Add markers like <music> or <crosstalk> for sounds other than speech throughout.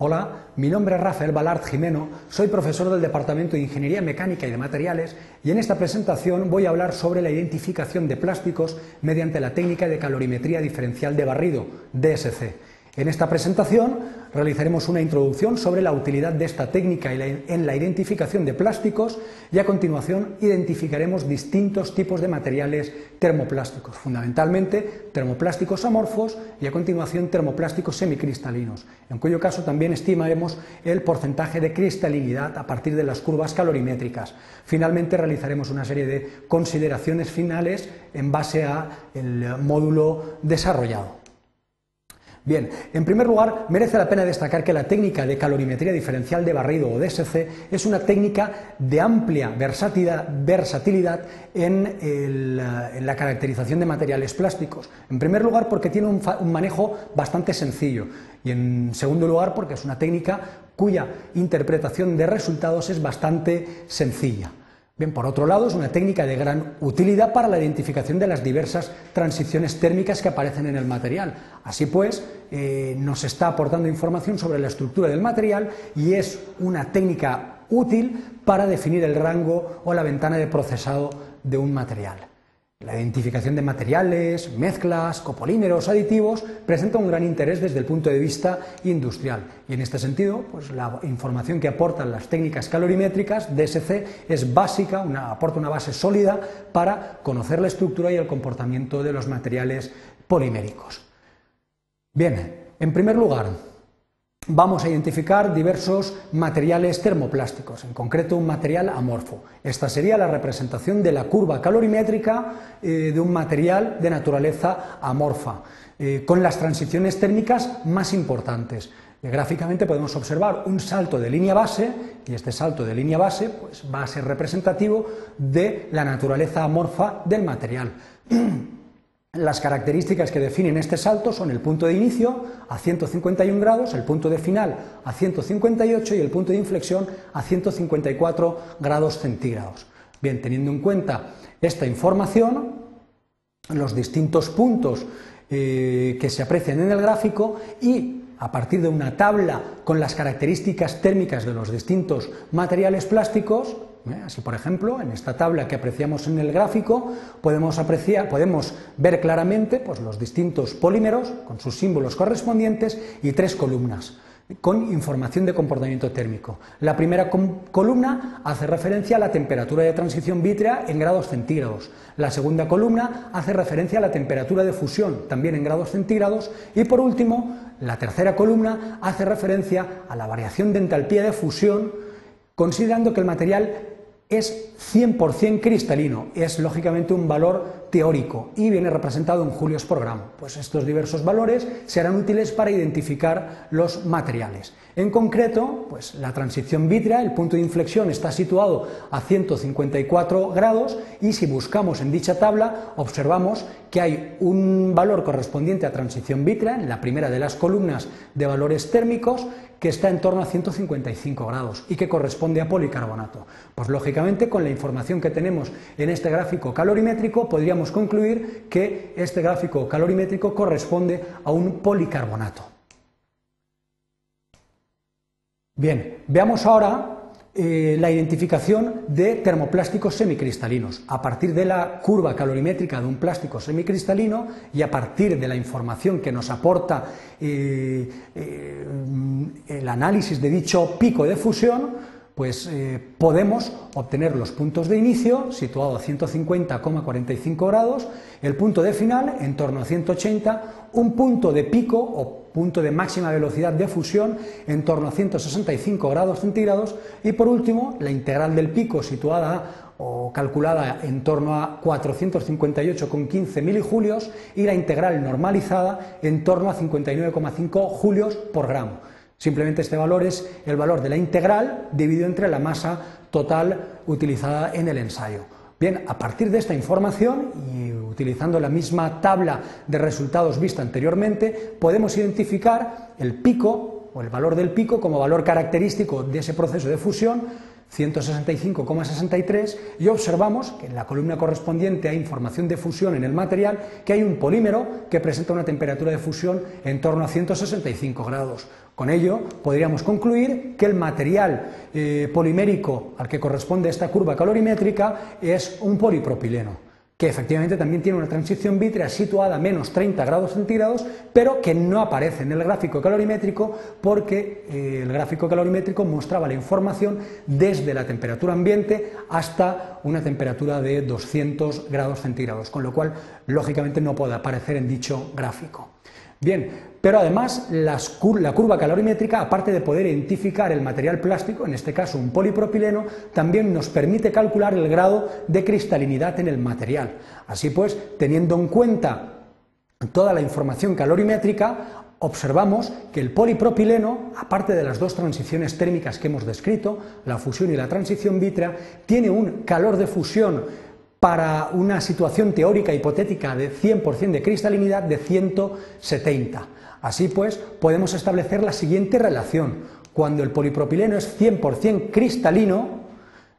Hola, mi nombre es Rafael Balart Jimeno, soy profesor del Departamento de Ingeniería Mecánica y de Materiales y en esta presentación voy a hablar sobre la identificación de plásticos mediante la técnica de calorimetría diferencial de barrido, DSC. En esta presentación realizaremos una introducción sobre la utilidad de esta técnica en la identificación de plásticos y a continuación identificaremos distintos tipos de materiales termoplásticos, fundamentalmente termoplásticos amorfos y a continuación termoplásticos semicristalinos, en cuyo caso también estimaremos el porcentaje de cristalinidad a partir de las curvas calorimétricas. Finalmente realizaremos una serie de consideraciones finales en base al módulo desarrollado. Bien, en primer lugar, merece la pena destacar que la técnica de calorimetría diferencial de barrido o DSC es una técnica de amplia versatilidad en, la caracterización de materiales plásticos. En primer lugar, porque tiene un, un manejo bastante sencillo y en segundo lugar, porque es una técnica cuya interpretación de resultados es bastante sencilla. Bien, por otro lado, es una técnica de gran utilidad para la identificación de las diversas transiciones térmicas que aparecen en el material. Así pues, eh, nos está aportando información sobre la estructura del material y es una técnica útil para definir el rango o la ventana de procesado de un material. La identificación de materiales, mezclas, copolímeros, aditivos presenta un gran interés desde el punto de vista industrial y en este sentido pues la información que aportan las técnicas calorimétricas DSC es básica, aporta una base sólida para conocer la estructura y el comportamiento de los materiales poliméricos. Bien, en primer lugar, vamos a identificar diversos materiales termoplásticos, en concreto un material amorfo. Esta sería la representación de la curva calorimétrica eh, de un material de naturaleza amorfa, eh, con las transiciones térmicas más importantes. Eh, gráficamente podemos observar un salto de línea base y este salto de línea base pues, va a ser representativo de la naturaleza amorfa del material. <clears throat> Las características que definen este salto son el punto de inicio a 151 grados, el punto de final a 158 y el punto de inflexión a 154 grados centígrados. Bien, teniendo en cuenta esta información, los distintos puntos eh, que se aprecian en el gráfico y a partir de una tabla con las características térmicas de los distintos materiales plásticos, ¿eh? Así, por ejemplo, en esta tabla que apreciamos en el gráfico, podemos, apreciar, podemos ver claramente pues, los distintos polímeros con sus símbolos correspondientes y tres columnas con información de comportamiento térmico. La primera columna hace referencia a la temperatura de transición vítrea en grados centígrados. La segunda columna hace referencia a la temperatura de fusión, también en grados centígrados. Y por último, la tercera columna hace referencia a la variación de entalpía de fusión, considerando que el material es 100% cristalino, es lógicamente un valor teórico y viene representado en julios por gramo. Pues estos diversos valores serán útiles para identificar los materiales. En concreto, pues la transición vítrea, el punto de inflexión está situado a 154 grados y si buscamos en dicha tabla observamos que hay un valor correspondiente a transición vítrea en la primera de las columnas de valores térmicos que está en torno a 155 grados y que corresponde a policarbonato. Pues lógicamente con la información que tenemos en este gráfico calorimétrico podríamos concluir que este gráfico calorimétrico corresponde a un policarbonato. Bien, veamos ahora eh, la identificación de termoplásticos semicristalinos. A partir de la curva calorimétrica de un plástico semicristalino y a partir de la información que nos aporta eh, eh, el análisis de dicho pico de fusión, pues podemos obtener los puntos de inicio situado a 150,45 grados, el punto de final en torno a 180, un punto de pico o punto de máxima velocidad de fusión en torno a 165 grados centígrados y por último la integral del pico situada o calculada en torno a 458,15 milijulios y la integral normalizada en torno a 59,5 julios por gramo. Simplemente este valor es el valor de la integral dividido entre la masa total utilizada en el ensayo. Bien, a partir de esta información y utilizando la misma tabla de resultados vista anteriormente, podemos identificar el pico o el valor del pico como valor característico de ese proceso de fusión 165,63 y observamos que en la columna correspondiente a información de fusión en el material que hay un polímero que presenta una temperatura de fusión en torno a 165 grados. Con ello podríamos concluir que el material eh, polimérico al que corresponde esta curva calorimétrica es un polipropileno que efectivamente también tiene una transición vítrea situada a menos 30 grados centígrados, pero que no aparece en el gráfico calorimétrico porque eh, el gráfico calorimétrico mostraba la información desde la temperatura ambiente hasta una temperatura de 200 grados centígrados, con lo cual lógicamente no puede aparecer en dicho gráfico. Bien, pero además la curva calorimétrica, aparte de poder identificar el material plástico, en este caso un polipropileno, también nos permite calcular el grado de cristalinidad en el material. Así pues, teniendo en cuenta toda la información calorimétrica, observamos que el polipropileno, aparte de las dos transiciones térmicas que hemos descrito, la fusión y la transición vítrea, tiene un calor de fusión para una situación teórica hipotética de 100% de cristalinidad de 170. Así pues, podemos establecer la siguiente relación. Cuando el polipropileno es 100% cristalino,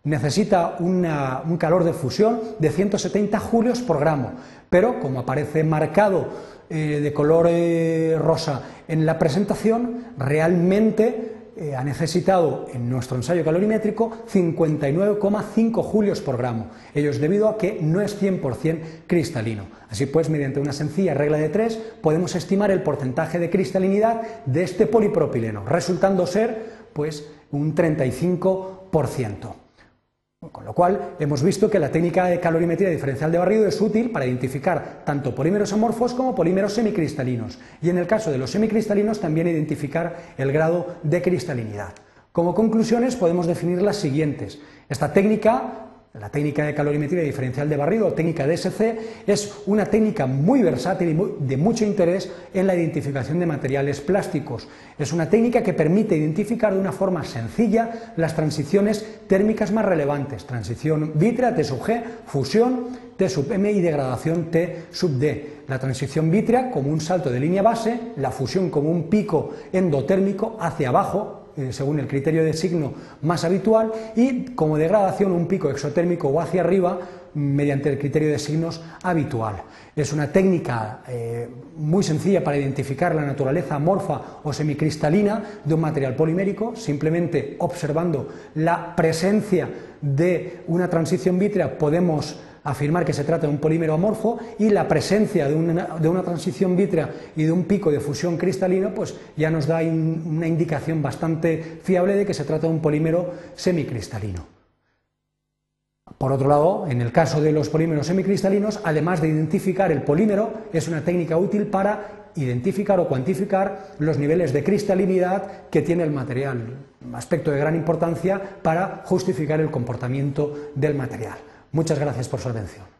necesita un calor de fusión de 170 julios por gramo, pero como aparece marcado eh, de color eh, rosa en la presentación, realmente eh, ha necesitado en nuestro ensayo calorimétrico 59,5 julios por gramo. Ello es debido a que no es 100% cristalino. Así pues, mediante una sencilla regla de tres, podemos estimar el porcentaje de cristalinidad de este polipropileno, resultando ser pues, un 35%. Con lo cual, hemos visto que la técnica de calorimetría diferencial de barrido es útil para identificar tanto polímeros amorfos como polímeros semicristalinos, y en el caso de los semicristalinos también identificar el grado de cristalinidad. Como conclusiones podemos definir las siguientes. Esta técnica la técnica de calorimetría diferencial de barrido técnica DSC es una técnica muy versátil y de mucho interés en la identificación de materiales plásticos. Es una técnica que permite identificar de una forma sencilla las transiciones térmicas más relevantes, transición vítrea T sub G, fusión T sub M y degradación T sub D. La transición vítrea como un salto de línea base, la fusión como un pico endotérmico hacia abajo, eh, según el criterio de signo más habitual, y como degradación un pico exotérmico o hacia arriba mediante el criterio de signos habitual. Es una técnica eh, muy sencilla para identificar la naturaleza amorfa o semicristalina de un material polimérico, simplemente observando la presencia de una transición vítrea podemos afirmar que se trata de un polímero amorfo y la presencia de una, transición vítrea y de un pico de fusión cristalino pues ya nos da una indicación bastante fiable de que se trata de un polímero semicristalino. Por otro lado, en el caso de los polímeros semicristalinos, además de identificar el polímero, es una técnica útil para identificar o cuantificar los niveles de cristalinidad que tiene el material, aspecto de gran importancia para justificar el comportamiento del material. Muchas gracias por su atención.